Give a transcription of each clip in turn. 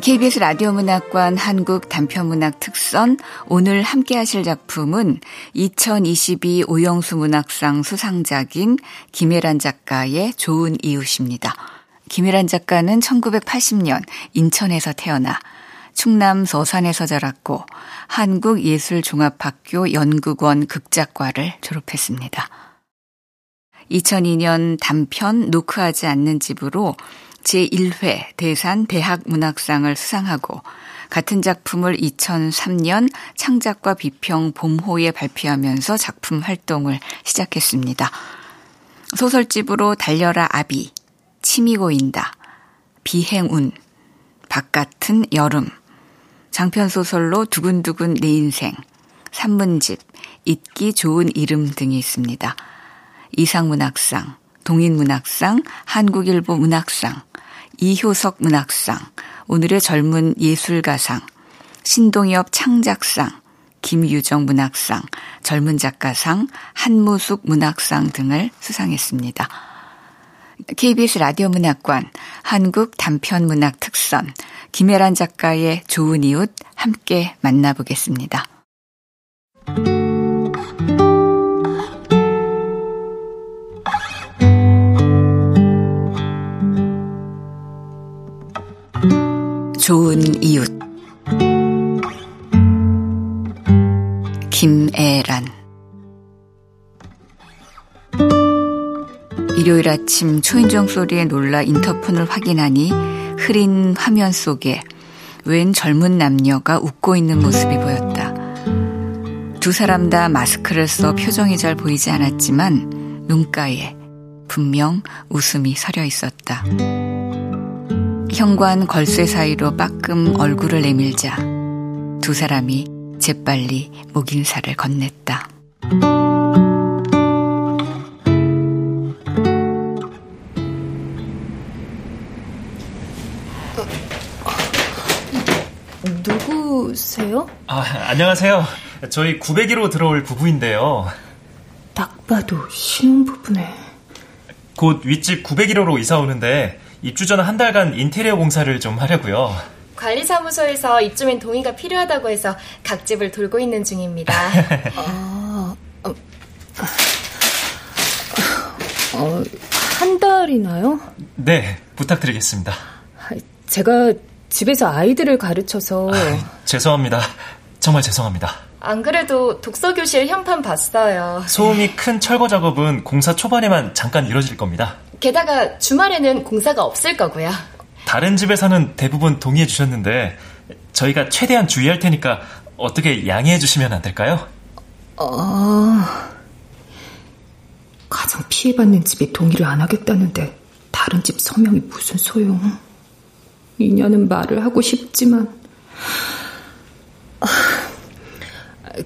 KBS 라디오 문학관 한국 단편문학 특선 오늘 함께 하실 작품은 2022 오영수 문학상 수상작인 김혜란 작가의 좋은 이웃입니다. 김혜란 작가는 1980년 인천에서 태어나 충남 서산에서 자랐고 한국예술종합학교 연극원 극작과를 졸업했습니다. 2002년 단편 노크하지 않는 집으로 제1회 대산 대학문학상을 수상하고 같은 작품을 2003년 창작과 비평 봄호에 발표하면서 작품 활동을 시작했습니다. 소설집으로 달려라 아비, 침이 고인다, 비행운, 바깥은 여름, 장편소설로 두근두근 내 인생, 산문집, 잊기 좋은 이름 등이 있습니다. 이상문학상, 동인문학상, 한국일보 문학상, 이효석 문학상, 오늘의 젊은 예술가상, 신동엽 창작상, 김유정 문학상, 젊은 작가상, 한무숙 문학상 등을 수상했습니다. KBS 라디오 문학관, 한국 단편 문학 특선, 김혜란 작가의 좋은 이웃 함께 만나보겠습니다. 좋은 이웃 김애란 일요일 아침 초인종 소리에 놀라 인터폰을 확인하니 흐린 화면 속에 웬 젊은 남녀가 웃고 있는 모습이 보였다. 두 사람 다 마스크를 써 표정이 잘 보이지 않았지만 눈가에 분명 웃음이 서려 있었다. 현관 걸쇠 사이로 빠끔 얼굴을 내밀자 두 사람이 재빨리 목인사를 건넸다. 누구세요? 아, 안녕하세요. 저희 901호 들어올 부부인데요. 딱 봐도 신혼부부네. 곧 윗집 901호로 이사 오는데 입주 전 한 달간 인테리어 공사를 좀 하려고요. 관리사무소에서 입주민 동의가 필요하다고 해서 각 집을 돌고 있는 중입니다. 아, 어, 어, 한 달이나요? 네, 부탁드리겠습니다. 제가 집에서 아이들을 가르쳐서. 아, 죄송합니다. 정말 죄송합니다. 안 그래도 독서 교실 현판 봤어요. 소음이 큰 철거 작업은 공사 초반에만 잠깐 이뤄질 겁니다. 게다가 주말에는 공사가 없을 거고요. 다른 집에서는 대부분 동의해 주셨는데 저희가 최대한 주의할 테니까 어떻게 양해해 주시면 안 될까요? 어... 가장 피해받는 집이 동의를 안 하겠다는데 다른 집 서명이 무슨 소용? 이년은 말을 하고 싶지만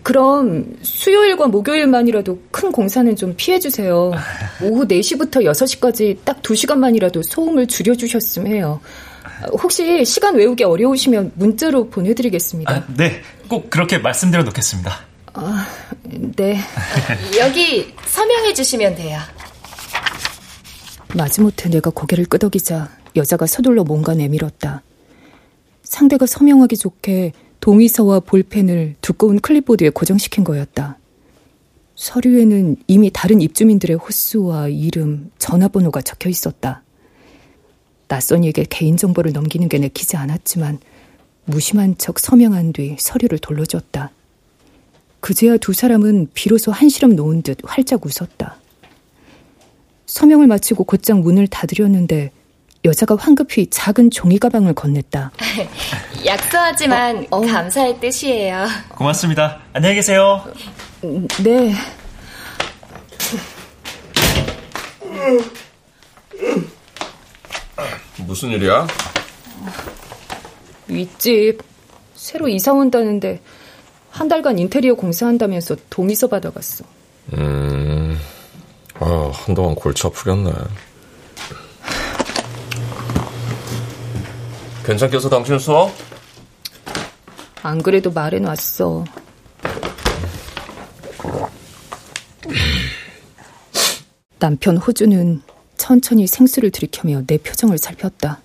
그럼 수요일과 목요일만이라도 큰 공사는 좀 피해주세요. 오후 4시부터 6시까지 딱 2시간만이라도 소음을 줄여주셨으면 해요. 혹시 시간 외우기 어려우시면 문자로 보내드리겠습니다. 아, 네, 꼭 그렇게 말씀드려 놓겠습니다. 아, 네. 여기 서명해 주시면 돼요. 마지못해 내가 고개를 끄덕이자 여자가 서둘러 뭔가 내밀었다. 상대가 서명하기 좋게 동의서와 볼펜을 두꺼운 클립보드에 고정시킨 거였다. 서류에는 이미 다른 입주민들의 호수와 이름, 전화번호가 적혀 있었다. 낯선 이에게 개인정보를 넘기는 게 내키지 않았지만 무심한 척 서명한 뒤 서류를 돌려줬다. 그제야 두 사람은 비로소 한시름 놓은 듯 활짝 웃었다. 서명을 마치고 곧장 문을 닫으려는데 여자가 황급히 작은 종이 가방을 건넸다. 약소하지만 어, 어. 감사의 뜻이에요. 고맙습니다. 안녕히 계세요. 네. 무슨 일이야? 윗집 새로 이사 온다는데 한 달간 인테리어 공사한다면서 동의서 받아갔어. 음, 아 한동안 골치 아프겠네. 괜찮겠어, 당신 수업? 안 그래도 말해놨어. 남편 호주는 천천히 생수를 들이켜며 내 표정을 살폈다.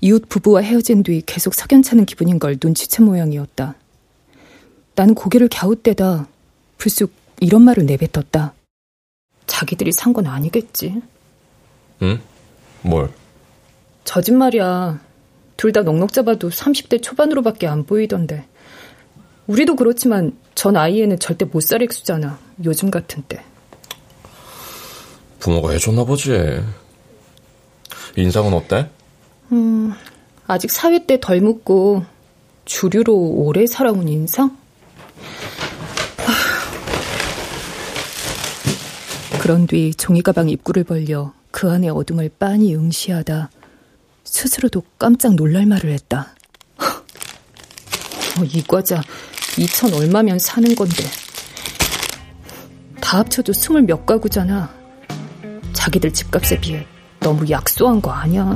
이웃 부부와 헤어진 뒤 계속 석연찮은 기분인 걸 눈치챈 모양이었다. 나는 고개를 갸웃대다 불쑥 이런 말을 내뱉었다. 자기들이 산 건 아니겠지. 응? 뭘? 저 집 말이야. 둘 다 넉넉 잡아도 30대 초반으로밖에 안 보이던데. 우리도 그렇지만 전 아이에는 절대 못 살 액수잖아. 요즘 같은 때. 부모가 해줬나 보지. 인상은 어때? 음, 아직 사회 때 덜 묻고 주류로 오래 살아온 인상? 그런 뒤 종이가방 입구를 벌려 그 안의 어둠을 빤히 응시하다 스스로도 깜짝 놀랄 말을 했다. 어, 이 과자 2천 얼마면 사는 건데 다 합쳐도 스물 몇 가구잖아. 자기들 집값에 비해 너무 약소한 거 아니야?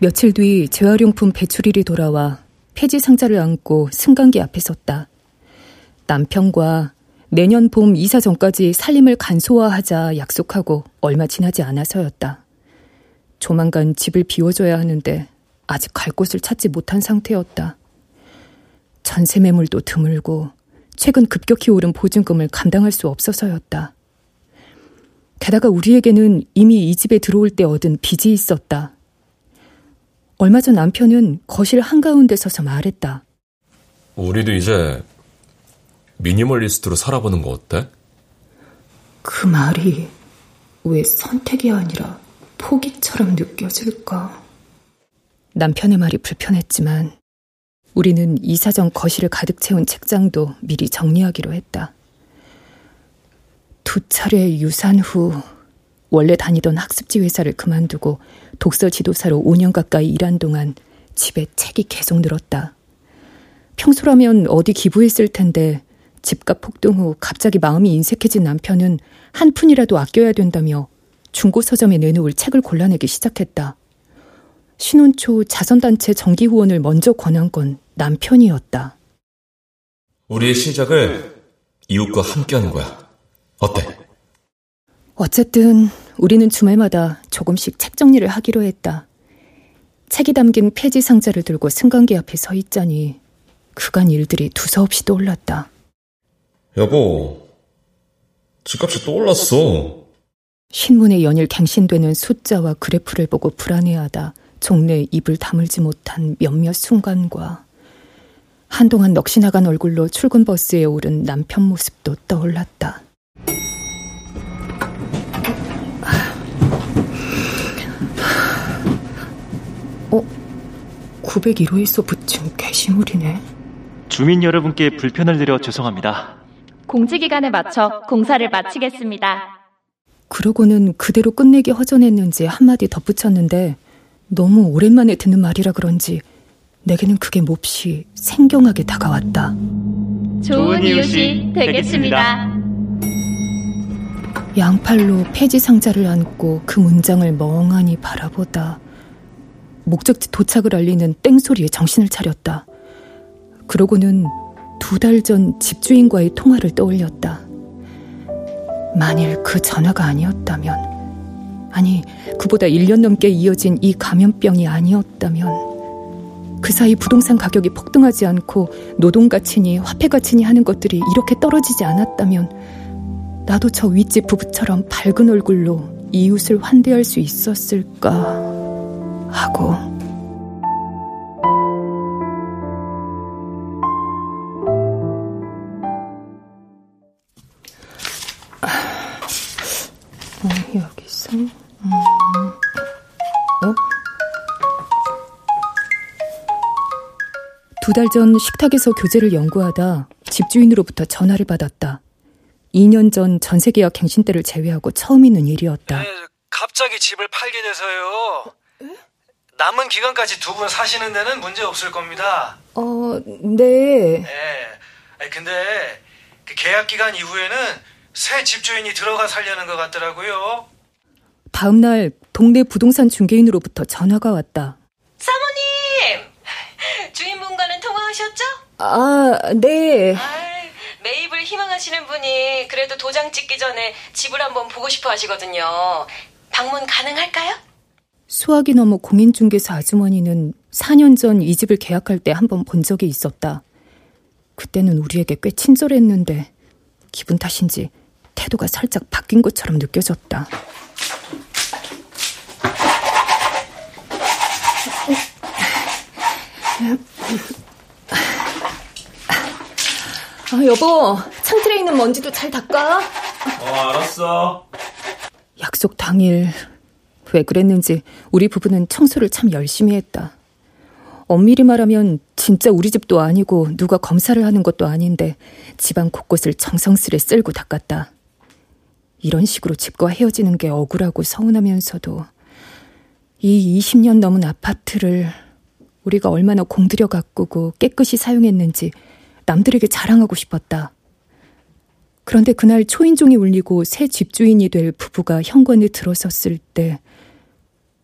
며칠 뒤 재활용품 배출일이 돌아와 폐지 상자를 안고 승강기 앞에 섰다. 남편과 내년 봄 이사 전까지 살림을 간소화하자 약속하고 얼마 지나지 않아서였다. 조만간 집을 비워줘야 하는데 아직 갈 곳을 찾지 못한 상태였다. 전세 매물도 드물고 최근 급격히 오른 보증금을 감당할 수 없어서였다. 게다가 우리에게는 이미 이 집에 들어올 때 얻은 빚이 있었다. 얼마 전 남편은 거실 한가운데 서서 말했다. 우리도 이제 미니멀리스트로 살아보는 거 어때? 그 말이 왜 선택이 아니라 포기처럼 느껴질까? 남편의 말이 불편했지만 우리는 이사 전 거실을 가득 채운 책장도 미리 정리하기로 했다. 두 차례 유산 후 원래 다니던 학습지 회사를 그만두고 독서 지도사로 5년 가까이 일한 동안 집에 책이 계속 늘었다. 평소라면 어디 기부했을 텐데 집값 폭등 후 갑자기 마음이 인색해진 남편은 한 푼이라도 아껴야 된다며 중고 서점에 내놓을 책을 골라내기 시작했다. 신혼 초 자선단체 정기 후원을 먼저 권한 건 남편이었다. 우리의 시작을 이웃과 함께하는 거야. 어때? 어쨌든 우리는 주말마다 조금씩 책 정리를 하기로 했다. 책이 담긴 폐지 상자를 들고 승강기 앞에 서 있자니 그간 일들이 두서없이 떠올랐다. 여보, 집값이 또 올랐어. 신문에 연일 갱신되는 숫자와 그래프를 보고 불안해하다 종래에 입을 다물지 못한 몇몇 순간과 한동안 넋이 나간 얼굴로 출근 버스에 오른 남편 모습도 떠올랐다. 어? 901호에서 붙인 게시물이네. 주민 여러분께 불편을 드려 죄송합니다. 공지기간에 맞춰 공사를 마치겠습니다. 그러고는 그대로 끝내기 허전했는지 한마디 덧붙였는데 너무 오랜만에 듣는 말이라 그런지 내게는 그게 몹시 생경하게 다가왔다. 좋은 이웃이 되겠습니다. 양팔로 폐지 상자를 안고 그 문장을 멍하니 바라보다 목적지 도착을 알리는 땡소리에 정신을 차렸다. 그러고는 두 달 전 집주인과의 통화를 떠올렸다. 만일 그 전화가 아니었다면, 아니, 그보다 1년 넘게 이어진 이 감염병이 아니었다면, 그 사이 부동산 가격이 폭등하지 않고 노동 가치니 화폐 가치니 하는 것들이 이렇게 떨어지지 않았다면, 나도 저 윗집 부부처럼 밝은 얼굴로 이웃을 환대할 수 있었을까 하고. 어, 여기서 음. 어? 두달 전 식탁에서 교재를 연구하다 집주인으로부터 전화를 받았다. 2년 전 전세 계약 갱신 때를 제외하고 처음 있는 일이었다. 네, 갑자기 집을 팔게 돼서요. 남은 기간까지 두 분 사시는 데는 문제 없을 겁니다. 어, 네. 네. 근데 그 계약 기간 이후에는 새 집주인이 들어가 살려는 것 같더라고요. 다음 날 동네 부동산 중개인으로부터 전화가 왔다. 사모님! 주인분과는 통화하셨죠? 아, 네. 아이, 매입을 희망하시는 분이 그래도 도장 찍기 전에 집을 한번 보고 싶어 하시거든요. 방문 가능할까요? 수학이 넘어 공인중개사 아주머니는 4년 전 이 집을 계약할 때 한 번 본 적이 있었다. 그때는 우리에게 꽤 친절했는데 기분 탓인지 태도가 살짝 바뀐 것처럼 느껴졌다. 아, 여보, 창틀에 있는 먼지도 잘 닦아. 어, 알았어. 약속 당일 왜 그랬는지 우리 부부는 청소를 참 열심히 했다. 엄밀히 말하면 진짜 우리 집도 아니고 누가 검사를 하는 것도 아닌데 집안 곳곳을 정성스레 쓸고 닦았다. 이런 식으로 집과 헤어지는 게 억울하고 서운하면서도 이 20년 넘은 아파트를 우리가 얼마나 공들여 가꾸고 깨끗이 사용했는지 남들에게 자랑하고 싶었다. 그런데 그날 초인종이 울리고 새 집주인이 될 부부가 현관에 들어섰을 때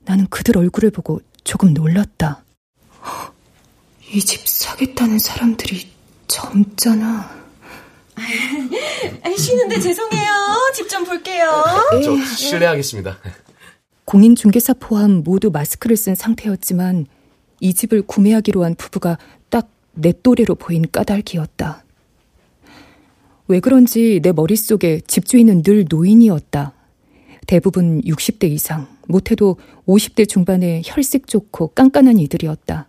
나는 그들 얼굴을 보고 조금 놀랐다. 이 집 사겠다는 사람들이 젊잖아. 쉬는데 죄송해요. 집 좀 볼게요. 저 실례하겠습니다. 공인중개사 포함 모두 마스크를 쓴 상태였지만 이 집을 구매하기로 한 부부가 딱 내 또래로 보인 까닭이었다. 왜 그런지 내 머릿속에 집주인은 늘 노인이었다. 대부분 60대 이상, 못해도 50대 중반의 혈색 좋고 깐깐한 이들이었다.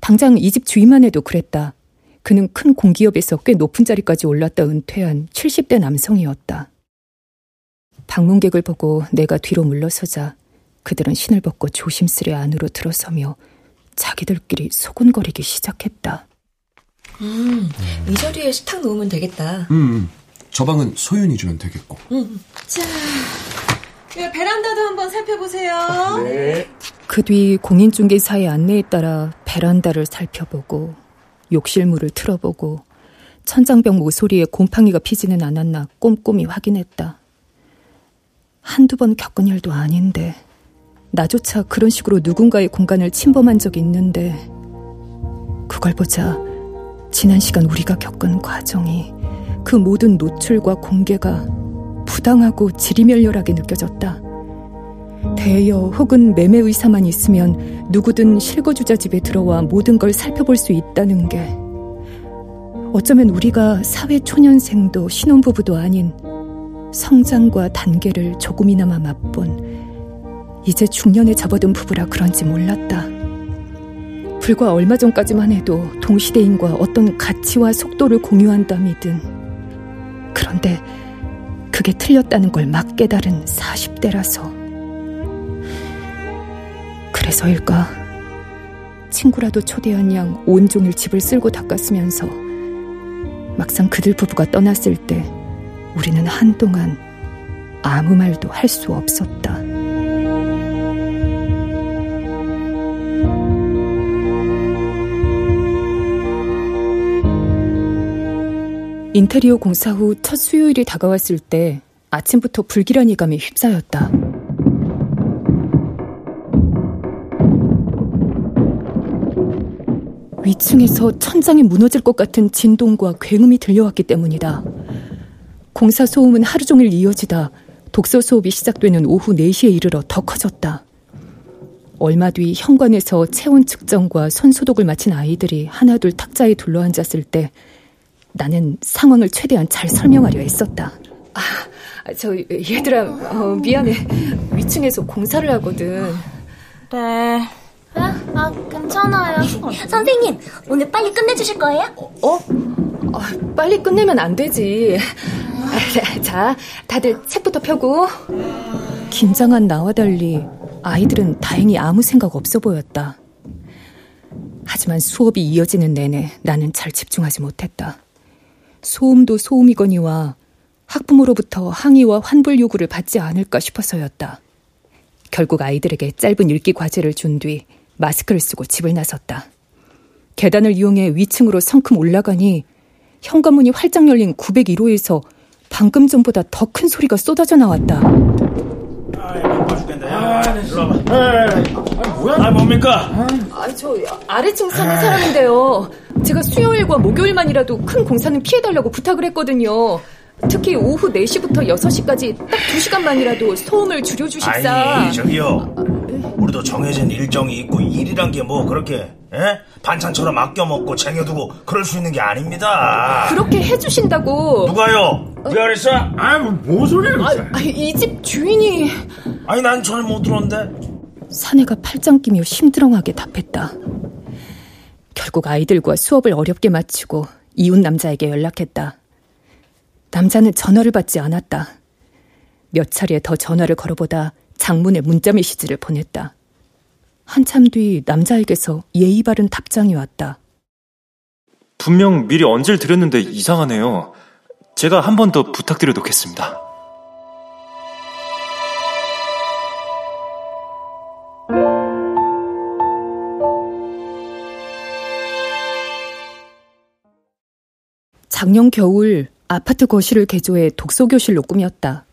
당장 이 집 주인만 해도 그랬다. 그는 큰 공기업에서 꽤 높은 자리까지 올랐다 은퇴한 70대 남성이었다. 방문객을 보고 내가 뒤로 물러서자 그들은 신을 벗고 조심스레 안으로 들어서며 자기들끼리 소곤거리기 시작했다. 음, 이 자리에 식탁 놓으면 되겠다. 음, 저 방은 소윤이 주면 되겠고. 음, 자, 베란다도 한번 살펴보세요. 네. 그 뒤 공인중개사의 안내에 따라 베란다를 살펴보고 욕실물을 틀어보고 천장벽 모서리에 곰팡이가 피지는 않았나 꼼꼼히 확인했다. 한두 번 겪은 일도 아닌데 나조차 그런 식으로 누군가의 공간을 침범한 적이 있는데 그걸 보자 지난 시간 우리가 겪은 과정이 그 모든 노출과 공개가 부당하고 지리멸렬하게 느껴졌다. 대여 혹은 매매 의사만 있으면 누구든 실거주자 집에 들어와 모든 걸 살펴볼 수 있다는 게 어쩌면 우리가 사회 초년생도 신혼부부도 아닌 성장과 단계를 조금이나마 맛본 이제 중년에 접어든 부부라 그런지 몰랐다. 불과 얼마 전까지만 해도 동시대인과 어떤 가치와 속도를 공유한다 믿은 그런데 그게 틀렸다는 걸 막 깨달은 40대라서 그래서일까 친구라도 초대한 양 온종일 집을 쓸고 닦았으면서 막상 그들 부부가 떠났을 때 우리는 한동안 아무 말도 할 수 없었다. 인테리어 공사 후 첫 수요일이 다가왔을 때 아침부터 불길한 예감에 휩싸였다. 위층에서 천장이 무너질 것 같은 진동과 굉음이 들려왔기 때문이다. 공사 소음은 하루 종일 이어지다 독서 수업이 시작되는 오후 4시에 이르러 더 커졌다. 얼마 뒤 현관에서 체온 측정과 손소독을 마친 아이들이 하나둘 탁자에 둘러앉았을 때 나는 상황을 최대한 잘 설명하려 애썼다. 아, 저 얘들아 어, 미안해. 위층에서 공사를 하거든. 네. 네? 아, 괜찮아요. 선생님, 오늘 빨리 끝내주실 거예요? 어? 어 빨리 끝내면 안 되지. 자, 다들 책부터 펴고. 긴장한 나와 달리 아이들은 다행히 아무 생각 없어 보였다. 하지만 수업이 이어지는 내내 나는 잘 집중하지 못했다. 소음도 소음이거니와 학부모로부터 항의와 환불 요구를 받지 않을까 싶어서였다. 결국 아이들에게 짧은 읽기 과제를 준 뒤 마스크를 쓰고 집을 나섰다. 계단을 이용해 위층으로 성큼 올라가니 현관문이 활짝 열린 901호에서 방금 전보다 더 큰 소리가 쏟아져 나왔다. 아. 아, 뭐야? 아, 뭡니까? 아, 저 아래층 사는 사람인데요. 제가 수요일과 목요일만이라도 큰 공사는 피해달라고 부탁을 했거든요. 특히 오후 4시부터 6시까지 딱 2시간만이라도 소음을 줄여주십사. 아니, 저기요. 우리도 정해진 일정이 있고 일이란 게 뭐 그렇게 에? 반찬처럼 아껴 먹고 쟁여두고 그럴 수 있는 게 아닙니다. 그렇게 해주신다고. 누가요? 누가 그랬어? 아이, 뭐 소리야, 아, 이집 주인이. 아니, 난 전혀 못 들었는데. 사내가 팔짱 끼며 심드렁하게 답했다. 결국 아이들과 수업을 어렵게 마치고 이웃 남자에게 연락했다. 남자는 전화를 받지 않았다. 몇 차례 더 전화를 걸어보다 장문의 문자 메시지를 보냈다. 한참 뒤 남자에게서 예의 바른 답장이 왔다. 분명 미리 언질 드렸는데 이상하네요. 제가 한 번 더 부탁드려 놓겠습니다. 작년 겨울 아파트 거실을 개조해 독서교실로 꾸몄다.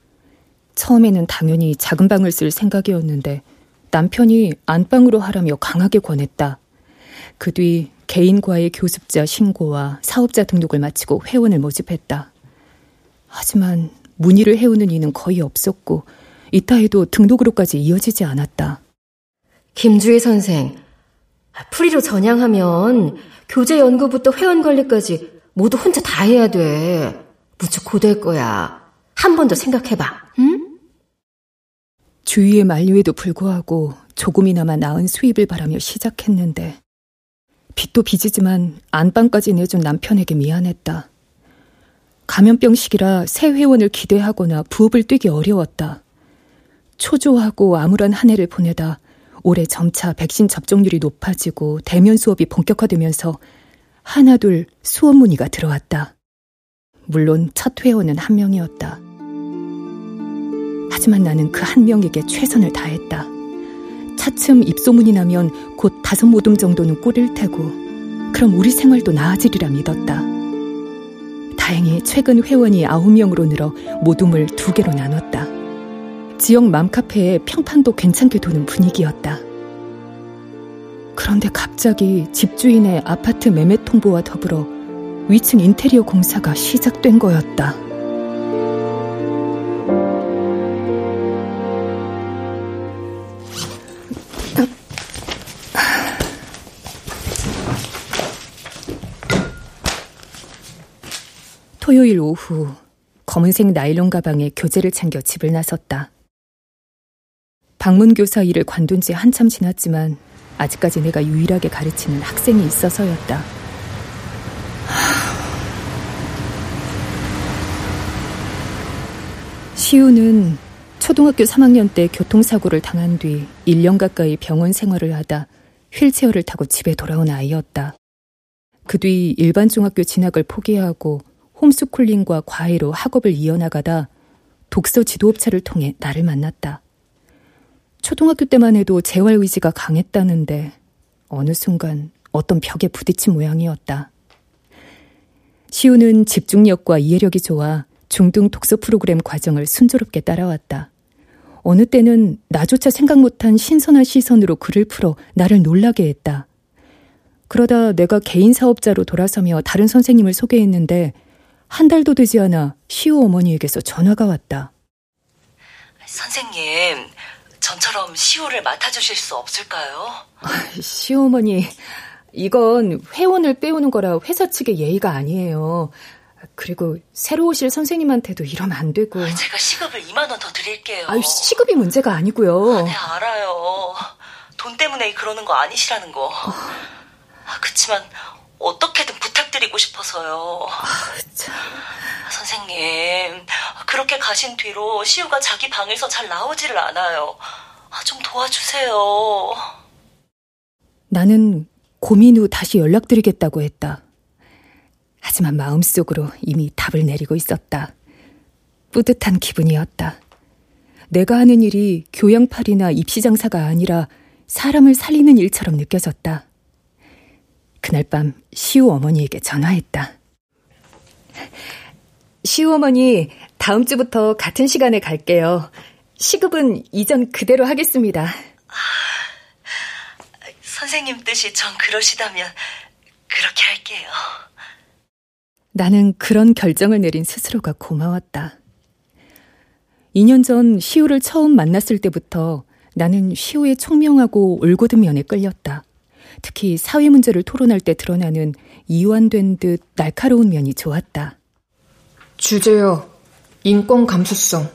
처음에는 당연히 작은 방을 쓸 생각이었는데 남편이 안방으로 하라며 강하게 권했다. 그 뒤 개인과의 교습자 신고와 사업자 등록을 마치고 회원을 모집했다. 하지만 문의를 해오는 이는 거의 없었고 이따 해도 등록으로까지 이어지지 않았다. 김주희 선생, 프리로 전향하면 교재 연구부터 회원 관리까지 모두 혼자 다 해야 돼. 무척 고될 거야. 한 번 더 생각해봐, 응? 주위의 만류에도 불구하고 조금이나마 나은 수입을 바라며 시작했는데 빚도 빚이지만 안방까지 내준 남편에게 미안했다. 감염병 시기라 새 회원을 기대하거나 부업을 뛰기 어려웠다. 초조하고 암울한 한 해를 보내다 올해 점차 백신 접종률이 높아지고 대면 수업이 본격화되면서 하나둘 수업 문의가 들어왔다. 물론 첫 회원은 한 명이었다. 하지만 나는 그 한 명에게 최선을 다했다. 차츰 입소문이 나면 곧 다섯 모둠 정도는 꿀일 테고, 그럼 우리 생활도 나아지리라 믿었다. 다행히 최근 회원이 아홉 명으로 늘어 모둠을 두 개로 나눴다. 지역 맘카페에 평판도 괜찮게 도는 분위기였다. 그런데 갑자기 집주인의 아파트 매매 통보와 더불어 위층 인테리어 공사가 시작된 거였다. 토요일 오후 검은색 나일론 가방에 교재를 챙겨 집을 나섰다. 방문 교사 일을 관둔 지 한참 지났지만 아직까지 내가 유일하게 가르치는 학생이 있어서였다. 시우는 초등학교 3학년 때 교통사고를 당한 뒤 1년 가까이 병원 생활을 하다 휠체어를 타고 집에 돌아온 아이였다. 그 뒤 일반 중학교 진학을 포기하고 홈스쿨링과 과외로 학업을 이어나가다 독서 지도업체를 통해 나를 만났다. 초등학교 때만 해도 재활 의지가 강했다는데 어느 순간 어떤 벽에 부딪힌 모양이었다. 시우는 집중력과 이해력이 좋아 중등 독서 프로그램 과정을 순조롭게 따라왔다. 어느 때는 나조차 생각 못한 신선한 시선으로 글을 풀어 나를 놀라게 했다. 그러다 내가 개인 사업자로 돌아서며 다른 선생님을 소개했는데 한 달도 되지 않아 시우 어머니에게서 전화가 왔다. 선생님, 전처럼 시호를 맡아주실 수 없을까요? 시우 어머니, 이건 회원을 빼오는 거라 회사 측의 예의가 아니에요. 그리고 새로 오실 선생님한테도 이러면 안 되고. 제가 시급을 2만 원 더 드릴게요. 아유, 시급이 문제가 아니고요. 네, 알아요. 돈 때문에 그러는 거 아니시라는 거. 아, 그치만 어떻게든 부탁드리고 싶어서요. 아, 참. 선생님, 그렇게 가신 뒤로 시우가 자기 방에서 잘 나오지를 않아요. 아, 좀 도와주세요. 나는 고민 후 다시 연락드리겠다고 했다. 하지만 마음속으로 이미 답을 내리고 있었다. 뿌듯한 기분이었다. 내가 하는 일이 교양팔이나 입시장사가 아니라 사람을 살리는 일처럼 느껴졌다. 그날 밤 시우 어머니에게 전화했다. 시우 어머니, 다음 주부터 같은 시간에 갈게요. 시급은 이전 그대로 하겠습니다. 아, 선생님 뜻이 전 그러시다면 그렇게 할게요. 나는 그런 결정을 내린 스스로가 고마웠다. 2년 전 시우를 처음 만났을 때부터 나는 시우의 총명하고 올곧은 면에 끌렸다. 특히 사회 문제를 토론할 때 드러나는 이완된 듯 날카로운 면이 좋았다. 주제요. 인권 감수성.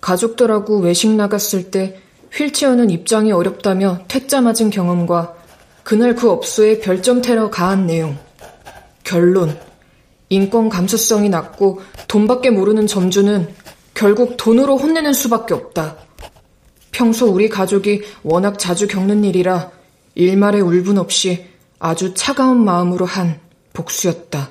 가족들하고 외식 나갔을 때 휠체어는 입장이 어렵다며 퇴짜 맞은 경험과 그날 그 업소에 별점 테러 가한 내용. 결론. 인권 감수성이 낮고 돈밖에 모르는 점주는 결국 돈으로 혼내는 수밖에 없다. 평소 우리 가족이 워낙 자주 겪는 일이라 일말의 울분 없이 아주 차가운 마음으로 한 복수였다.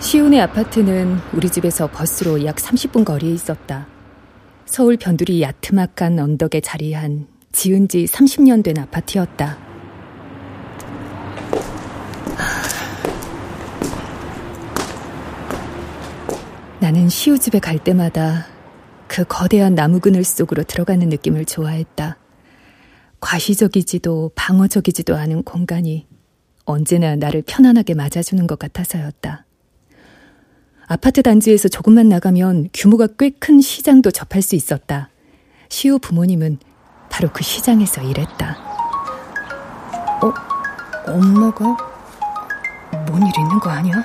시운의 아파트는 우리 집에서 버스로 약 30분 거리에 있었다. 서울 변두리 야트막한 언덕에 자리한 지은 지 30년 된 아파트였다. 나는 시우 집에 갈 때마다 그 거대한 나무 그늘 속으로 들어가는 느낌을 좋아했다. 과시적이지도 방어적이지도 않은 공간이 언제나 나를 편안하게 맞아주는 것 같아서였다. 아파트 단지에서 조금만 나가면 규모가 꽤 큰 시장도 접할 수 있었다. 시우 부모님은 바로 그 시장에서 일했다. 어? 엄마가? 뭔 일 있는 거 아니야?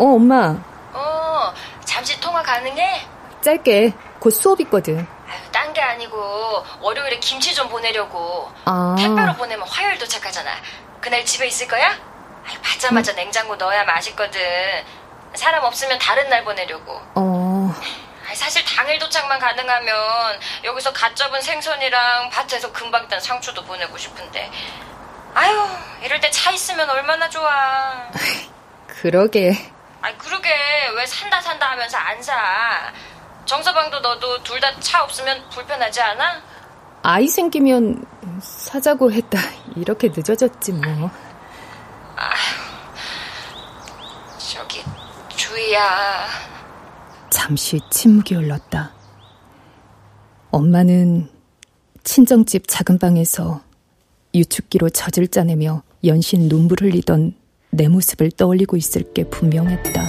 어, 엄마. 어, 잠시 통화 가능해? 짧게. 곧 수업 있거든. 딴 게 아니고 월요일에 김치 좀 보내려고. 아. 택배로 보내면 화요일 도착하잖아. 그날 집에 있을 거야? 받자마자 응? 냉장고 넣어야 맛있거든. 사람 없으면 다른 날 보내려고. 어. 사실 당일 도착만 가능하면 여기서 갓 잡은 생선이랑 밭에서 금방 딴 상추도 보내고 싶은데. 아유, 이럴 때 차 있으면 얼마나 좋아. 그러게. 아, 그러게 왜 산다 산다 하면서 안 사? 정서방도 너도 둘 다 차 없으면 불편하지 않아? 아이 생기면 사자고 했다. 이렇게 늦어졌지 뭐. 저기 주희야. 잠시 침묵이 흘렀다. 엄마는 친정집 작은 방에서 유축기로 젖을 짜내며 연신 눈물 흘리던 내 모습을 떠올리고 있을 게 분명했다.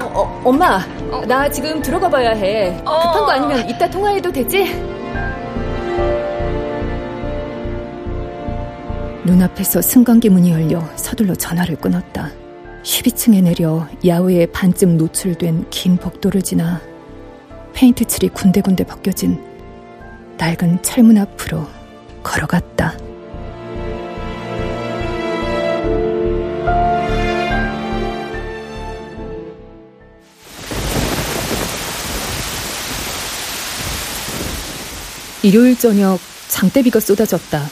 어, 어, 엄마, 어? 나 지금 들어가 봐야 해. 어. 급한 거 아니면 이따 통화해도 되지? 눈앞에서 승강기 문이 열려 서둘러 전화를 끊었다. 12층에 내려 야외에 반쯤 노출된 긴 복도를 지나 페인트 칠이 군데군데 벗겨진 낡은 철문 앞으로 걸어갔다. 일요일 저녁 장대비가 쏟아졌다.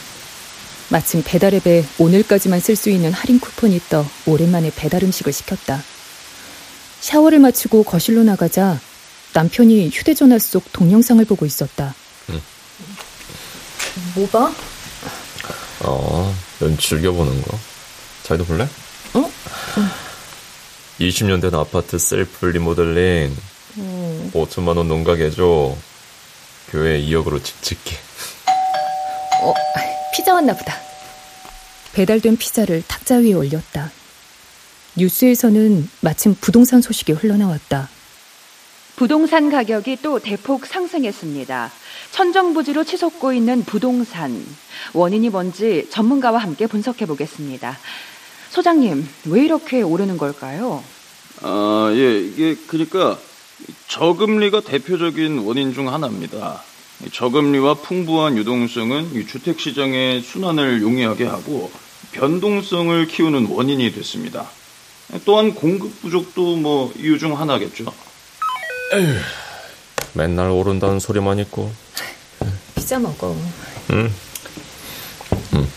마침 배달앱에 오늘까지만 쓸 수 있는 할인 쿠폰이 떠 오랜만에 배달 음식을 시켰다. 샤워를 마치고 거실로 나가자 남편이 휴대전화 속 동영상을 보고 있었다. 응. 뭐 봐? 어, 넌 즐겨보는 거. 자기도 볼래? 어? 응. 20년 된 아파트 셀프 리모델링. 음. 5천만 원 농가게죠. 교회 2억으로 집 짓기. 어, 피자 왔나 보다. 배달된 피자를 탁자 위에 올렸다. 뉴스에서는 마침 부동산 소식이 흘러나왔다. 부동산 가격이 또 대폭 상승했습니다. 천정부지로 치솟고 있는 부동산. 원인이 뭔지 전문가와 함께 분석해 보겠습니다. 소장님, 왜 이렇게 오르는 걸까요? 아, 예, 이게 그러니까 저금리가 대표적인 원인 중 하나입니다. 저금리와 풍부한 유동성은 주택 시장의 순환을 용이하게 하고 변동성을 키우는 원인이 됐습니다. 또한 공급 부족도 뭐 이유 중 하나겠죠. 에휴, 맨날 오른다는 소리만 있고. 피자 먹어. 응. 응.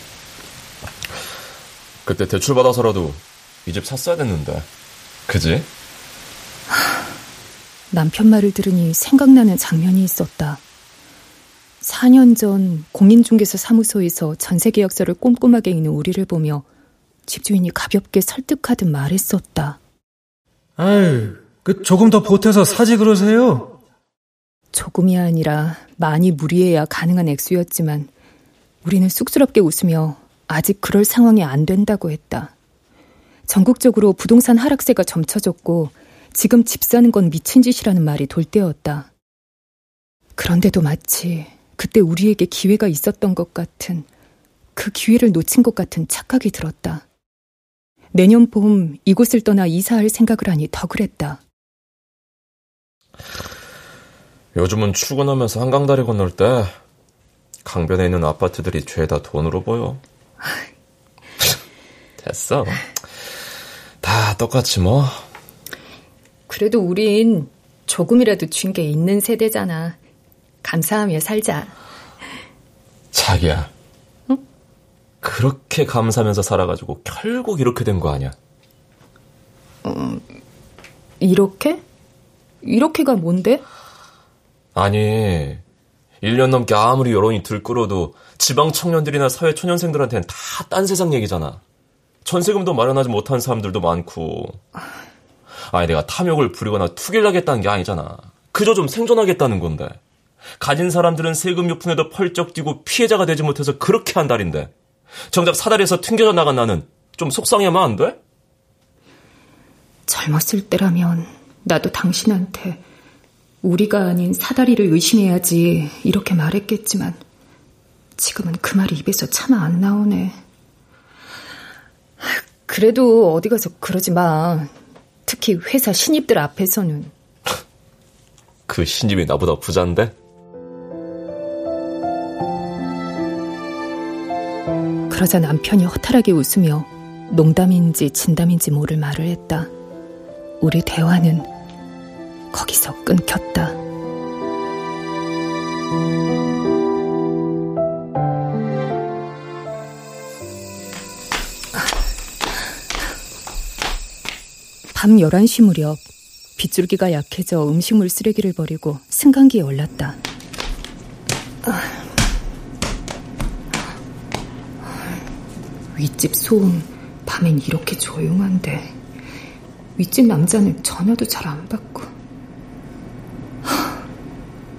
그때 대출 받아서라도 이 집 샀어야 됐는데. 그지? 남편 말을 들으니 생각나는 장면이 있었다. 4년 전 공인중개사 사무소에서 전세 계약서를 꼼꼼하게 읽는 우리를 보며 집주인이 가볍게 설득하듯 말했었다. 아유, 그 조금 더 보태서 사지 그러세요. 조금이 아니라 많이 무리해야 가능한 액수였지만 우리는 쑥스럽게 웃으며 아직 그럴 상황이 안 된다고 했다. 전국적으로 부동산 하락세가 점쳐졌고 지금 집 사는 건 미친 짓이라는 말이 돌 때였다. 그런데도 마치 그때 우리에게 기회가 있었던 것 같은 그 기회를 놓친 것 같은 착각이 들었다. 내년 봄 이곳을 떠나 이사할 생각을 하니 더 그랬다. 요즘은 출근하면서 한강다리 건널 때 강변에 있는 아파트들이 죄다 돈으로 보여. 됐어. 다 똑같이 뭐. 그래도 우린 조금이라도 준게 있는 세대잖아. 감사하며 살자. 자기야. 응? 그렇게 감사하면서 살아가지고 결국 이렇게 된 거 아니야? 어, 이렇게? 이렇게가 뭔데? 아니, 1년 넘게 아무리 여론이 들끓어도 지방 청년들이나 사회 초년생들한테는 다 딴 세상 얘기잖아. 전세금도 마련하지 못한 사람들도 많고. 아니, 내가 탐욕을 부리거나 투기를 하겠다는 게 아니잖아. 그저 좀 생존하겠다는 건데. 가진 사람들은 세금 유품에도 펄쩍 뛰고 피해자가 되지 못해서 그렇게 한 달인데. 정작 사다리에서 튕겨져 나간 나는 좀 속상해하면 안 돼? 젊었을 때라면 나도 당신한테 우리가 아닌 사다리를 의심해야지 이렇게 말했겠지만 지금은 그 말이 입에서 차마 안 나오네. 그래도 어디 가서 그러지 마. 특히 회사 신입들 앞에서는. 그 신입이 나보다 부자인데? 그러자 남편이 허탈하게 웃으며 농담인지 진담인지 모를 말을 했다. 우리 대화는 거기서 끊겼다. 밤 11시 무렵 빗줄기가 약해져 음식물 쓰레기를 버리고 승강기에 올랐다. 윗집 소음 밤엔 이렇게 조용한데 윗집 남자는 전화도 잘 안 받고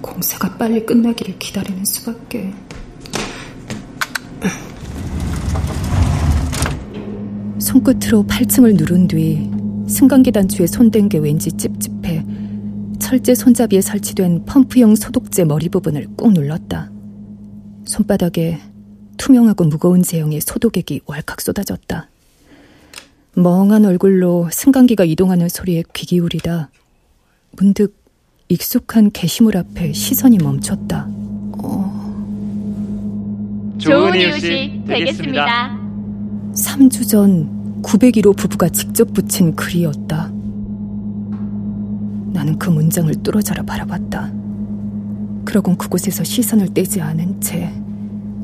공사가 빨리 끝나기를 기다리는 수밖에. 손끝으로 8층을 누른 뒤 승강기 단추에 손댄 게 왠지 찝찝해 철제 손잡이에 설치된 펌프형 소독제 머리 부분을 꾹 눌렀다. 손바닥에 투명하고 무거운 제형의 소독액이 왈칵 쏟아졌다. 멍한 얼굴로 승강기가 이동하는 소리에 귀 기울이다 문득 익숙한 게시물 앞에 시선이 멈췄다. 어... 좋은 이웃이 되겠습니다. 3주 전 901호 부부가 직접 붙인 글이었다. 나는 그 문장을 뚫어져라 바라봤다. 그러곤 그곳에서 시선을 떼지 않은 채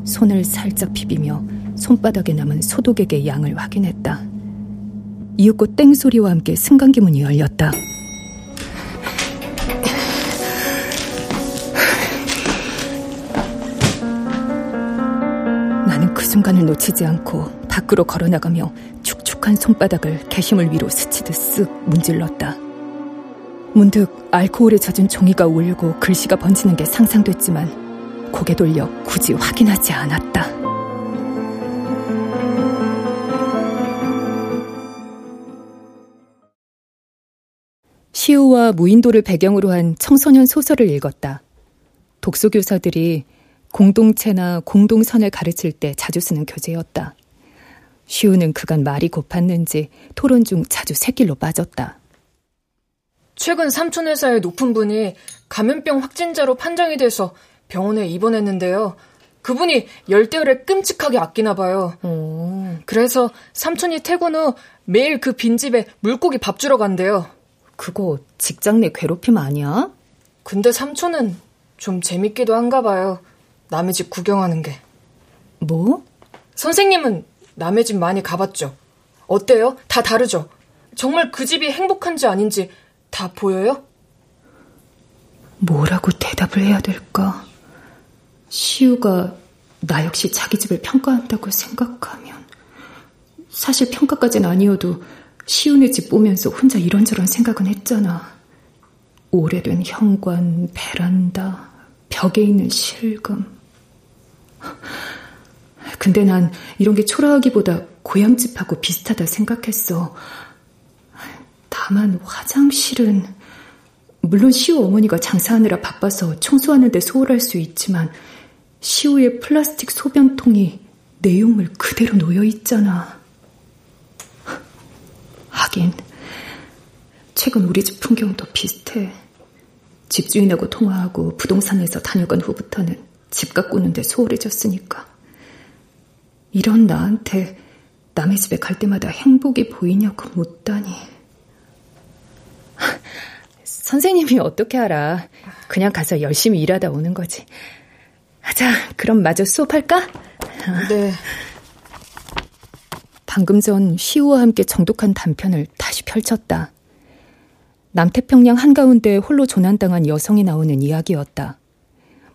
손을 살짝 비비며 손바닥에 남은 소독액의 양을 확인했다. 이윽고 땡 소리와 함께 승강기 문이 열렸다. 나는 그 순간을 놓치지 않고 밖으로 걸어나가며 축축한 손바닥을 게시물 위로 스치듯 쓱 문질렀다. 문득 알코올에 젖은 종이가 울고 글씨가 번지는 게 상상됐지만 고개 돌려 굳이 확인하지 않았다. 시우와 무인도를 배경으로 한 청소년 소설을 읽었다. 독서교사들이 공동체나 공동선을 가르칠 때 자주 쓰는 교재였다. 시우는 그간 말이 고팠는지 토론 중 자주 새길로 빠졌다. 최근 삼촌 회사의 높은 분이 감염병 확진자로 판정이 돼서 병원에 입원했는데요. 그분이 열대어를 끔찍하게 아끼나 봐요. 오. 그래서 삼촌이 퇴근 후 매일 그 빈집에 물고기 밥 주러 간대요. 그거 직장 내 괴롭힘 아니야? 근데 삼촌은 좀 재밌기도 한가 봐요. 남의 집 구경하는 게. 뭐? 선생님은 남의 집 많이 가봤죠? 어때요? 다 다르죠? 정말 그 집이 행복한지 아닌지 다 보여요? 뭐라고 대답을 해야 될까? 시우가 나 역시 자기 집을 평가한다고 생각하면 사실 평가까진 아니어도 시우네 집 보면서 혼자 이런저런 생각은 했잖아. 오래된 현관, 베란다, 벽에 있는 실금. 근데 난 이런 게 초라하기보다 고향집하고 비슷하다 생각했어. 다만 화장실은 물론 시우 어머니가 장사하느라 바빠서 청소하는데 소홀할 수 있지만 시우의 플라스틱 소변통이 내용물 그대로 놓여 있잖아. 하긴 최근 우리 집 풍경도 비슷해. 집주인하고 통화하고 부동산에서 다녀간 후부터는 집 가꾸는데 소홀해졌으니까. 이런 나한테 남의 집에 갈 때마다 행복이 보이냐고 묻다니. 선생님이 어떻게 알아? 그냥 가서 열심히 일하다 오는 거지. 자, 그럼 마저 수업할까? 네. 방금 전 시우와 함께 정독한 단편을 다시 펼쳤다. 남태평양 한가운데 홀로 조난당한 여성이 나오는 이야기였다.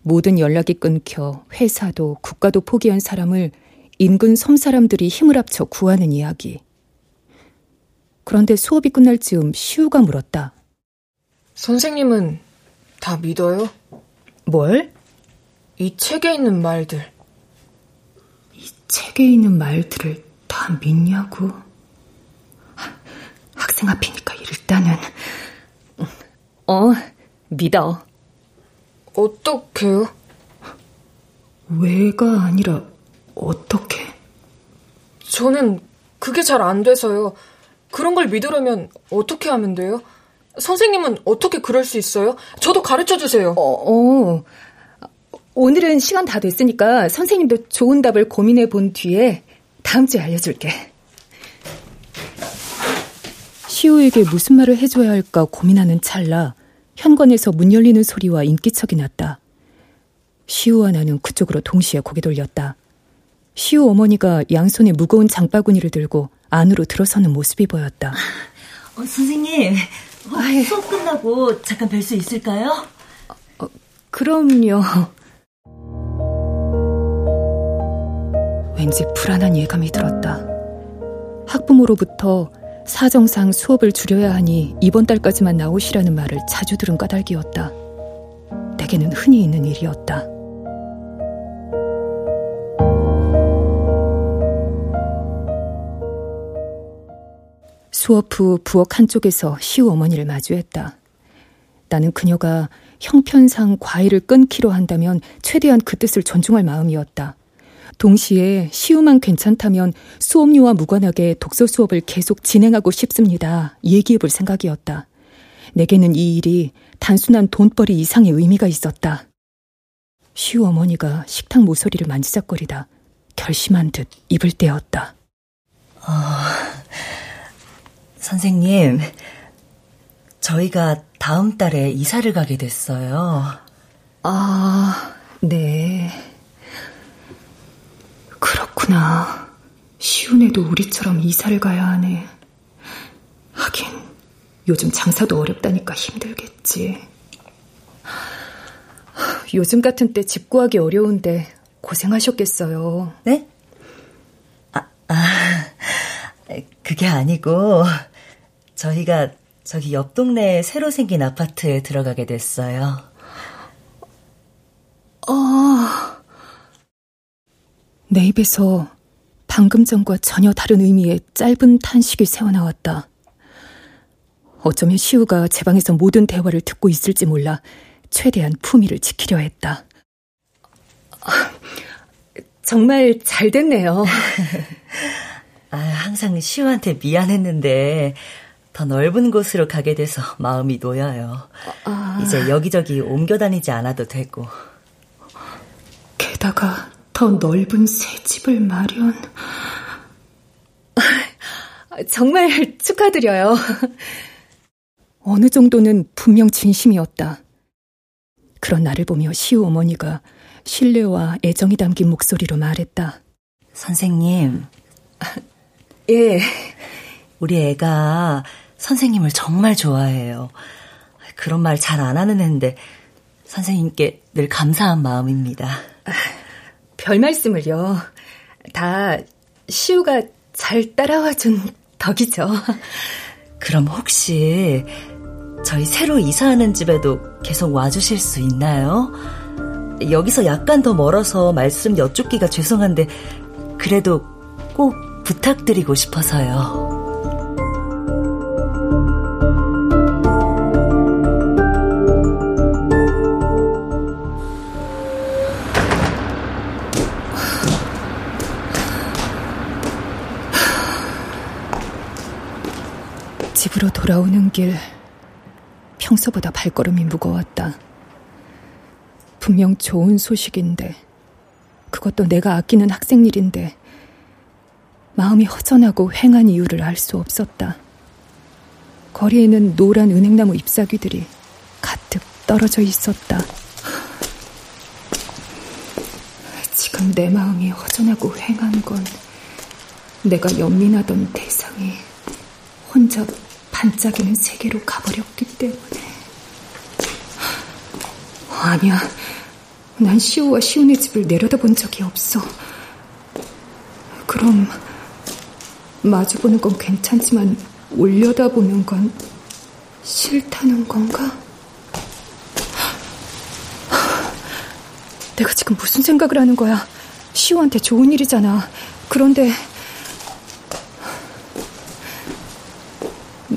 모든 연락이 끊겨 회사도 국가도 포기한 사람을 인근 섬 사람들이 힘을 합쳐 구하는 이야기. 그런데 수업이 끝날 즈음 시우가 물었다. 선생님은 다 믿어요? 뭘? 이 책에 있는 말들. 이 책에 있는 말들을 다 믿냐고? 학생 앞이니까 일단은. 어, 믿어. 어떻게요? 왜가 아니라 어떻게? 저는 그게 잘 안 돼서요. 그런 걸 믿으려면 어떻게 하면 돼요? 선생님은 어떻게 그럴 수 있어요? 저도 가르쳐 주세요. 어, 어. 오늘은 시간 다 됐으니까 선생님도 좋은 답을 고민해 본 뒤에 다음 주에 알려줄게. 시우에게 무슨 말을 해줘야 할까 고민하는 찰나 현관에서 문 열리는 소리와 인기척이 났다. 시우와 나는 그쪽으로 동시에 고개 돌렸다. 시우 어머니가 양손에 무거운 장바구니를 들고 안으로 들어서는 모습이 보였다. 어, 선생님, 어, 수업 끝나고 잠깐 뵐 수 있을까요? 어, 그럼요. 왠지 불안한 예감이 들었다. 학부모로부터 사정상 수업을 줄여야 하니 이번 달까지만 나오시라는 말을 자주 들은 까닭이었다. 내게는 흔히 있는 일이었다. 수업 후 부엌 한쪽에서 시우 어머니를 마주했다. 나는 그녀가 형편상 과일을 끊기로 한다면 최대한 그 뜻을 존중할 마음이었다. 동시에 시우만 괜찮다면 수업료와 무관하게 독서 수업을 계속 진행하고 싶습니다. 얘기해 볼 생각이었다. 내게는 이 일이 단순한 돈벌이 이상의 의미가 있었다. 시우 어머니가 식탁 모서리를 만지작거리다 결심한 듯 입을 떼었다. 어, 선생님, 저희가 다음 달에 이사를 가게 됐어요. 아, 네. 그렇구나. 시운에도 우리처럼 이사를 가야 하네. 하긴, 요즘 장사도 어렵다니까 힘들겠지. 요즘 같은 때 집 구하기 어려운데 고생하셨겠어요. 네? 아, 아, 그게 아니고, 저희가 저기 옆 동네에 새로 생긴 아파트에 들어가게 됐어요. 아. 내 입에서 방금 전과 전혀 다른 의미의 짧은 탄식이 새어나왔다. 어쩌면 시우가 제 방에서 모든 대화를 듣고 있을지 몰라 최대한 품위를 지키려 했다. 정말 잘 됐네요. 아, 항상 시우한테 미안했는데 더 넓은 곳으로 가게 돼서 마음이 놓여요. 아... 이제 여기저기 옮겨 다니지 않아도 되고. 게다가 더 넓은 새 집을 마련. 정말 축하드려요. 어느 정도는 분명 진심이었다. 그런 나를 보며 시우 어머니가 신뢰와 애정이 담긴 목소리로 말했다. 선생님, 예. 우리 애가 선생님을 정말 좋아해요. 그런 말 잘 안 하는 애인데 선생님께 늘 감사한 마음입니다. 별 말씀을요. 다 시우가 잘 따라와 준 덕이죠. 그럼 혹시 저희 새로 이사하는 집에도 계속 와주실 수 있나요? 여기서 약간 더 멀어서 말씀 여쭙기가 죄송한데 그래도 꼭 부탁드리고 싶어서요. 집으로 돌아오는 길 평소보다 발걸음이 무거웠다. 분명 좋은 소식인데 그것도 내가 아끼는 학생 일인데 마음이 허전하고 횡한 이유를 알 수 없었다. 거리에는 노란 은행나무 잎사귀들이 가득 떨어져 있었다. 지금 내 마음이 허전하고 횡한 건 내가 연민하던 대상이 혼자 반짝이는 세계로 가버렸기 때문에. 아니야. 난 시우와 시온의 집을 내려다본 적이 없어. 그럼 마주보는 건 괜찮지만 올려다보는 건 싫다는 건가? 내가 지금 무슨 생각을 하는 거야? 시우한테 좋은 일이잖아. 그런데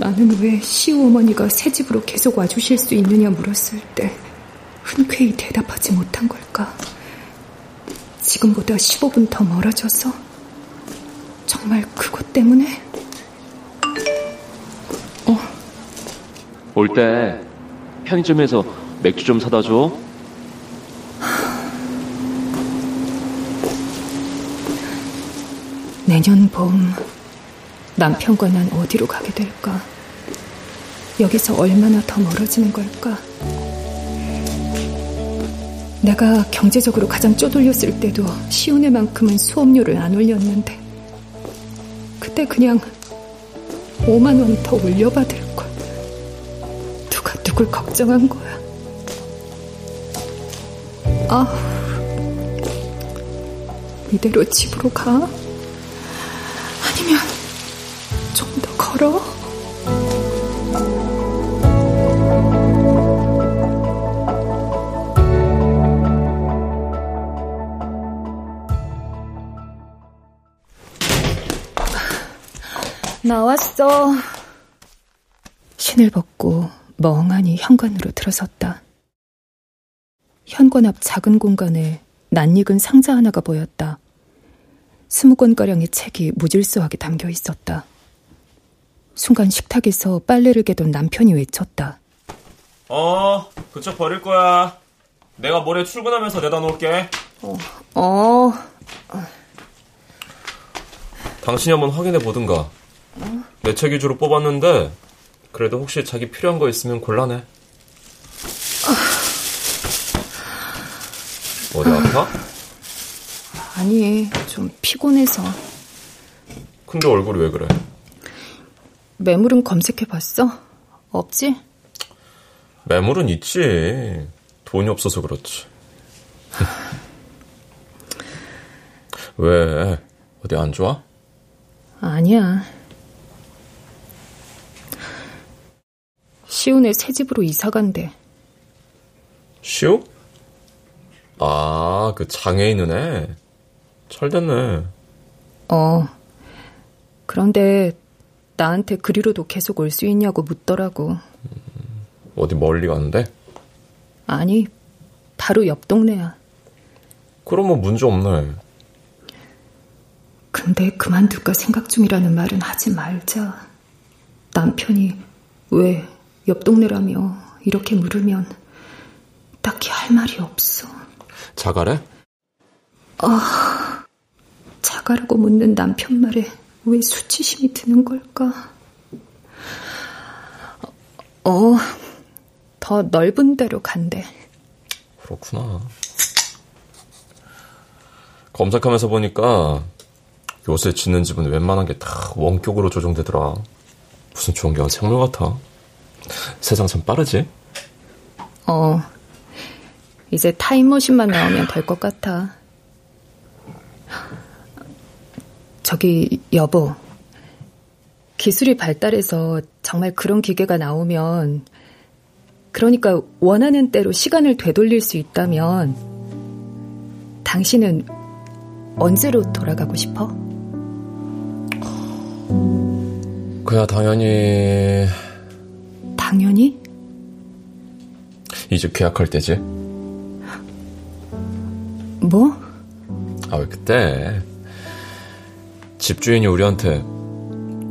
나는 왜 시우 어머니가 새 집으로 계속 와주실 수 있느냐 물었을 때 흔쾌히 대답하지 못한 걸까? 지금보다 15분 더 멀어져서? 정말 그것 때문에? 어? 올 때 편의점에서 맥주 좀 사다 줘. 내년 봄 남편과 난 어디로 가게 될까? 여기서 얼마나 더 멀어지는 걸까? 내가 경제적으로 가장 쪼들렸을 때도 시온의만큼은 수업료를 안 올렸는데 그때 그냥 5만 원 더 올려받을 걸 누가 누굴 걱정한 거야 아 이대로 집으로 가? 나왔어. 신을 벗고 멍하니 현관으로 들어섰다. 현관 앞 작은 공간에 낯익은 상자 하나가 보였다. 스무 권가량의 책이 무질서하게 담겨 있었다. 순간 식탁에서 빨래를 개던 남편이 외쳤다. 어, 그쪽 버릴 거야. 내가 모레 출근하면서 내다 놓을게. 어, 어. 당신이 한번 확인해 보든가. 내 책 위주로 뽑았는데 그래도 혹시 자기 필요한 거 있으면 곤란해. 어디 아파? 아니, 좀 피곤해서. 근데 얼굴이 왜 그래? 매물은 검색해 봤어? 없지? 매물은 있지. 돈이 없어서 그렇지. 왜? 어디 안 좋아? 아니야. 시온의 새 집으로 이사 간대. 시오? 아, 그 장애 있는 애? 잘 됐네. 어. 그런데 나한테 그리로도 계속 올 수 있냐고 묻더라고. 어디 멀리 가는데? 아니, 바로 옆 동네야. 그러면 문제 없네. 근데 그만둘까 생각 중이라는 말은 하지 말자. 남편이 왜 옆 동네라며 이렇게 물으면 딱히 할 말이 없어. 자가래? 아, 자가라고 묻는 남편 말에 왜 수치심이 드는 걸까? 어, 더 넓은 데로 간대. 그렇구나. 검색하면서 보니까 요새 짓는 집은 웬만한 게 다 원격으로 조정되더라. 무슨 좋은 게 생물 같아. 세상 참 빠르지? 어, 이제 타임머신만 나오면 될 것 같아. 저기, 여보. 기술이 발달해서 정말 그런 기계가 나오면, 그러니까 원하는 대로 시간을 되돌릴 수 있다면, 당신은 언제로 돌아가고 싶어? 그야 당연히 당연히? 이제 계약할 때지. 뭐? 아, 왜 그때 집주인이 우리한테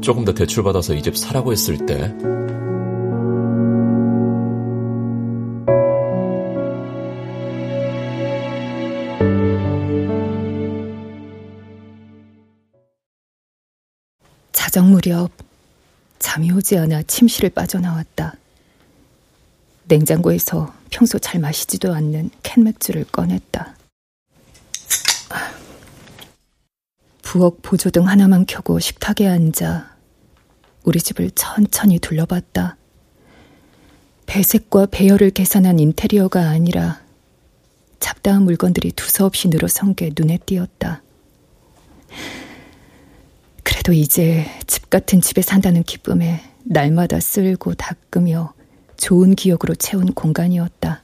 조금 더 대출 받아서 이 집 사라고 했을 때 자정 무렵 잠이 오지 않아 침실을 빠져나왔다. 냉장고에서 평소 잘 마시지도 않는 캔맥주를 꺼냈다. 부엌 보조등 하나만 켜고 식탁에 앉아 우리 집을 천천히 둘러봤다. 배색과 배열을 계산한 인테리어가 아니라 잡다한 물건들이 두서없이 늘어선 게 눈에 띄었다. 그래도 이제 집 같은 집에 산다는 기쁨에 날마다 쓸고 닦으며 좋은 기억으로 채운 공간이었다.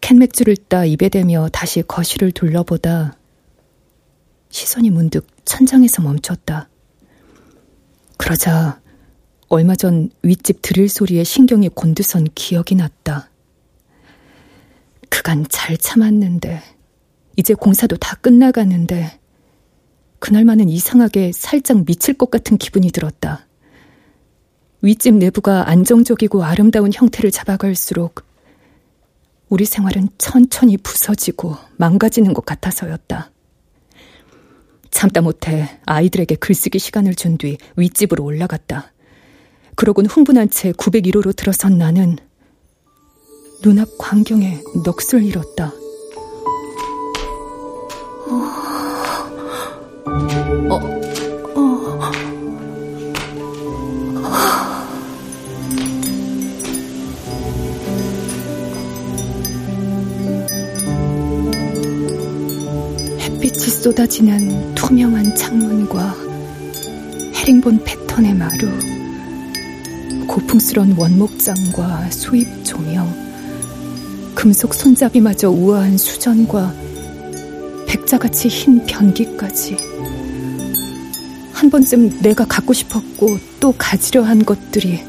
캔 맥주를 따 입에 대며 다시 거실을 둘러보다 시선이 문득 천장에서 멈췄다. 그러자 얼마 전 윗집 드릴 소리에 신경이 곤두선 기억이 났다. 그간 잘 참았는데, 이제 공사도 다 끝나가는데, 그날만은 이상하게 살짝 미칠 것 같은 기분이 들었다. 윗집 내부가 안정적이고 아름다운 형태를 잡아갈수록 우리 생활은 천천히 부서지고 망가지는 것 같아서였다. 참다 못해 아이들에게 글쓰기 시간을 준 뒤 윗집으로 올라갔다. 그러곤 흥분한 채 901호로 들어선 나는 눈앞 광경에 넋을 잃었다. 어, 어. 햇빛이 쏟아지는 투명한 창문과 헤링본 패턴의 마루, 고풍스런 원목장과 수입 조명, 금속 손잡이마저 우아한 수전과 백자같이 흰 변기까지. 한 번쯤 내가 갖고 싶었고 또 가지려 한 것들이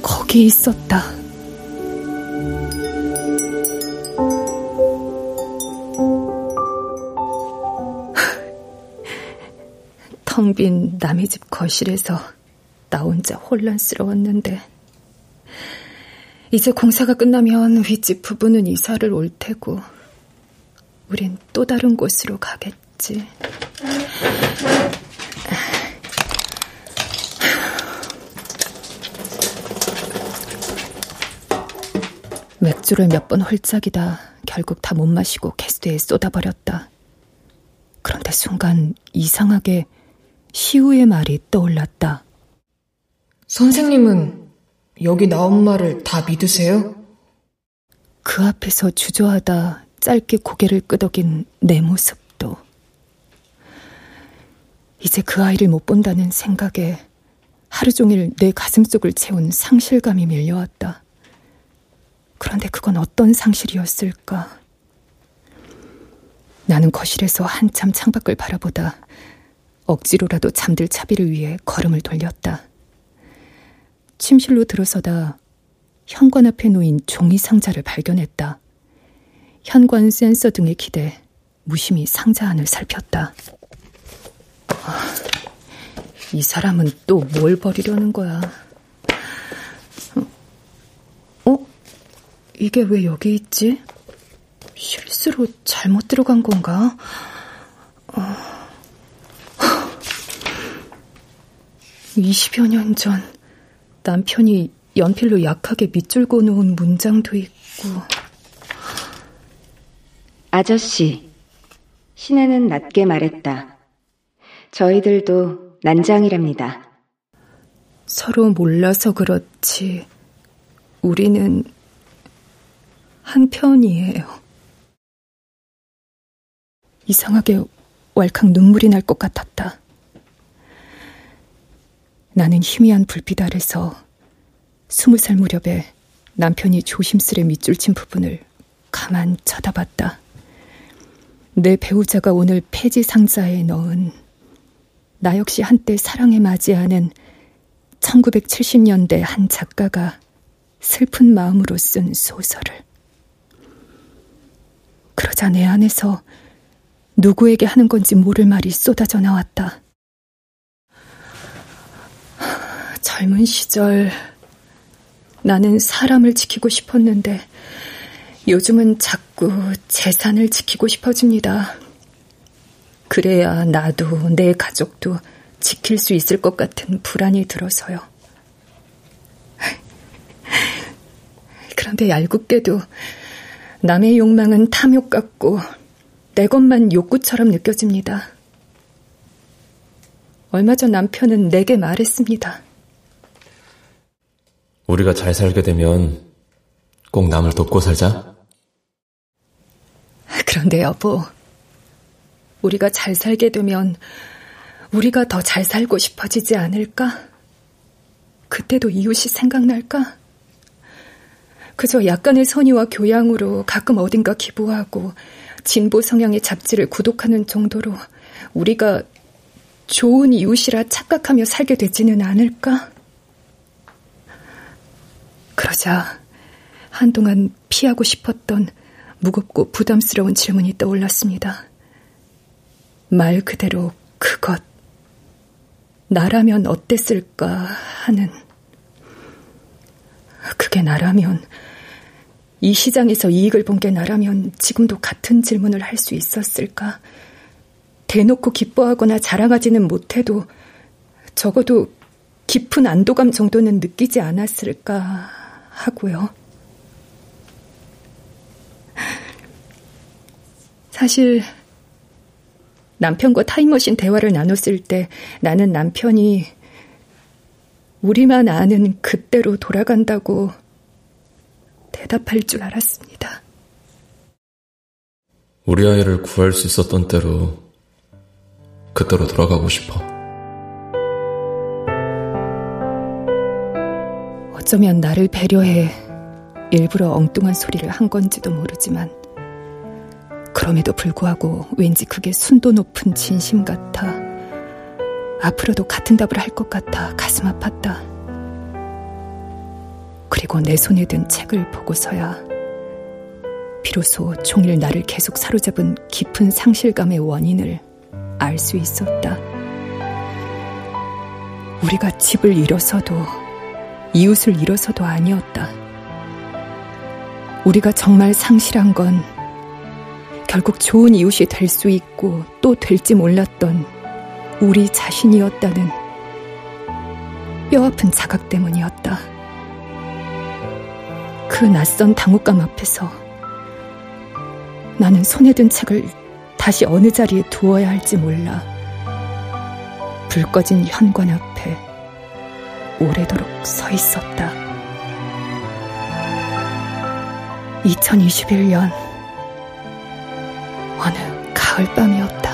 거기 있었다. 텅 빈 남의 집 거실에서 나 혼자 혼란스러웠는데 이제 공사가 끝나면 윗집 부부는 이사를 올 테고 우린 또 다른 곳으로 가겠지. 맥주를 몇 번 홀짝이다 결국 다 못 마시고 캐스트에 쏟아버렸다. 그런데 순간 이상하게 시우의 말이 떠올랐다. 선생님은 여기 나온 말을 다 믿으세요? 그 앞에서 주저하다 짧게 고개를 끄덕인 내 모습도. 이제 그 아이를 못 본다는 생각에 하루 종일 내 가슴 속을 채운 상실감이 밀려왔다. 그런데 그건 어떤 상실이었을까? 나는 거실에서 한참 창밖을 바라보다 억지로라도 잠들 차비를 위해 걸음을 돌렸다. 침실로 들어서다 현관 앞에 놓인 종이 상자를 발견했다. 현관 센서 등에 기대 무심히 상자 안을 살폈다. 아, 이 사람은 또 뭘 버리려는 거야? 어? 이게 왜 여기 있지? 실수로 잘못 들어간 건가? 어... 20여 년 전 남편이 연필로 약하게 밑줄 그어놓은 문장도 있고 아저씨 신하는 낮게 말했다. 저희들도 난장이랍니다. 서로 몰라서 그렇지, 우리는 한편이에요. 이상하게 왈칵 눈물이 날 것 같았다. 나는 희미한 불빛 아래서 스무 살 무렵에 남편이 조심스레 밑줄 친 부분을 가만 쳐다봤다. 내 배우자가 오늘 폐지 상자에 넣은 나 역시 한때 사랑에 맞이하는 1970년대 한 작가가 슬픈 마음으로 쓴 소설을. 그러자 내 안에서 누구에게 하는 건지 모를 말이 쏟아져 나왔다. 젊은 시절 나는 사람을 지키고 싶었는데 요즘은 자꾸 재산을 지키고 싶어집니다. 그래야 나도 내 가족도 지킬 수 있을 것 같은 불안이 들어서요. 그런데 얄궂게도 남의 욕망은 탐욕 같고 내 것만 욕구처럼 느껴집니다. 얼마 전 남편은 내게 말했습니다. 우리가 잘 살게 되면 꼭 남을 돕고 살자. 그런데 여보, 우리가 잘 살게 되면 우리가 더 잘 살고 싶어지지 않을까? 그때도 이웃이 생각날까? 그저 약간의 선의와 교양으로 가끔 어딘가 기부하고 진보 성향의 잡지를 구독하는 정도로 우리가 좋은 이웃이라 착각하며 살게 되지는 않을까? 그러자 한동안 피하고 싶었던 무겁고 부담스러운 질문이 떠올랐습니다. 말 그대로 그것. 나라면 어땠을까 하는. 그게 나라면, 이 시장에서 이익을 본 게 나라면 지금도 같은 질문을 할 수 있었을까? 대놓고 기뻐하거나 자랑하지는 못해도 적어도 깊은 안도감 정도는 느끼지 않았을까 하고요. 사실 남편과 타임머신 대화를 나눴을 때 나는 남편이 우리만 아는 그때로 돌아간다고 대답할 줄 알았습니다. 우리 아이를 구할 수 있었던 때로 그때로 돌아가고 싶어. 어쩌면 나를 배려해 일부러 엉뚱한 소리를 한 건지도 모르지만 그럼에도 불구하고 왠지 그게 순도 높은 진심 같아 앞으로도 같은 답을 할 것 같아 가슴 아팠다. 그리고 내 손에 든 책을 보고서야 비로소 종일 나를 계속 사로잡은 깊은 상실감의 원인을 알 수 있었다. 우리가 집을 잃어서도 이웃을 잃어서도 아니었다. 우리가 정말 상실한 건 결국 좋은 이웃이 될 수 있고 또 될지 몰랐던 우리 자신이었다는 뼈아픈 자각 때문이었다. 그 낯선 당혹감 앞에서 나는 손에 든 책을 다시 어느 자리에 두어야 할지 몰라 불 꺼진 현관 앞에 오래도록 서 있었다. 2021년 어느 가을밤이었다.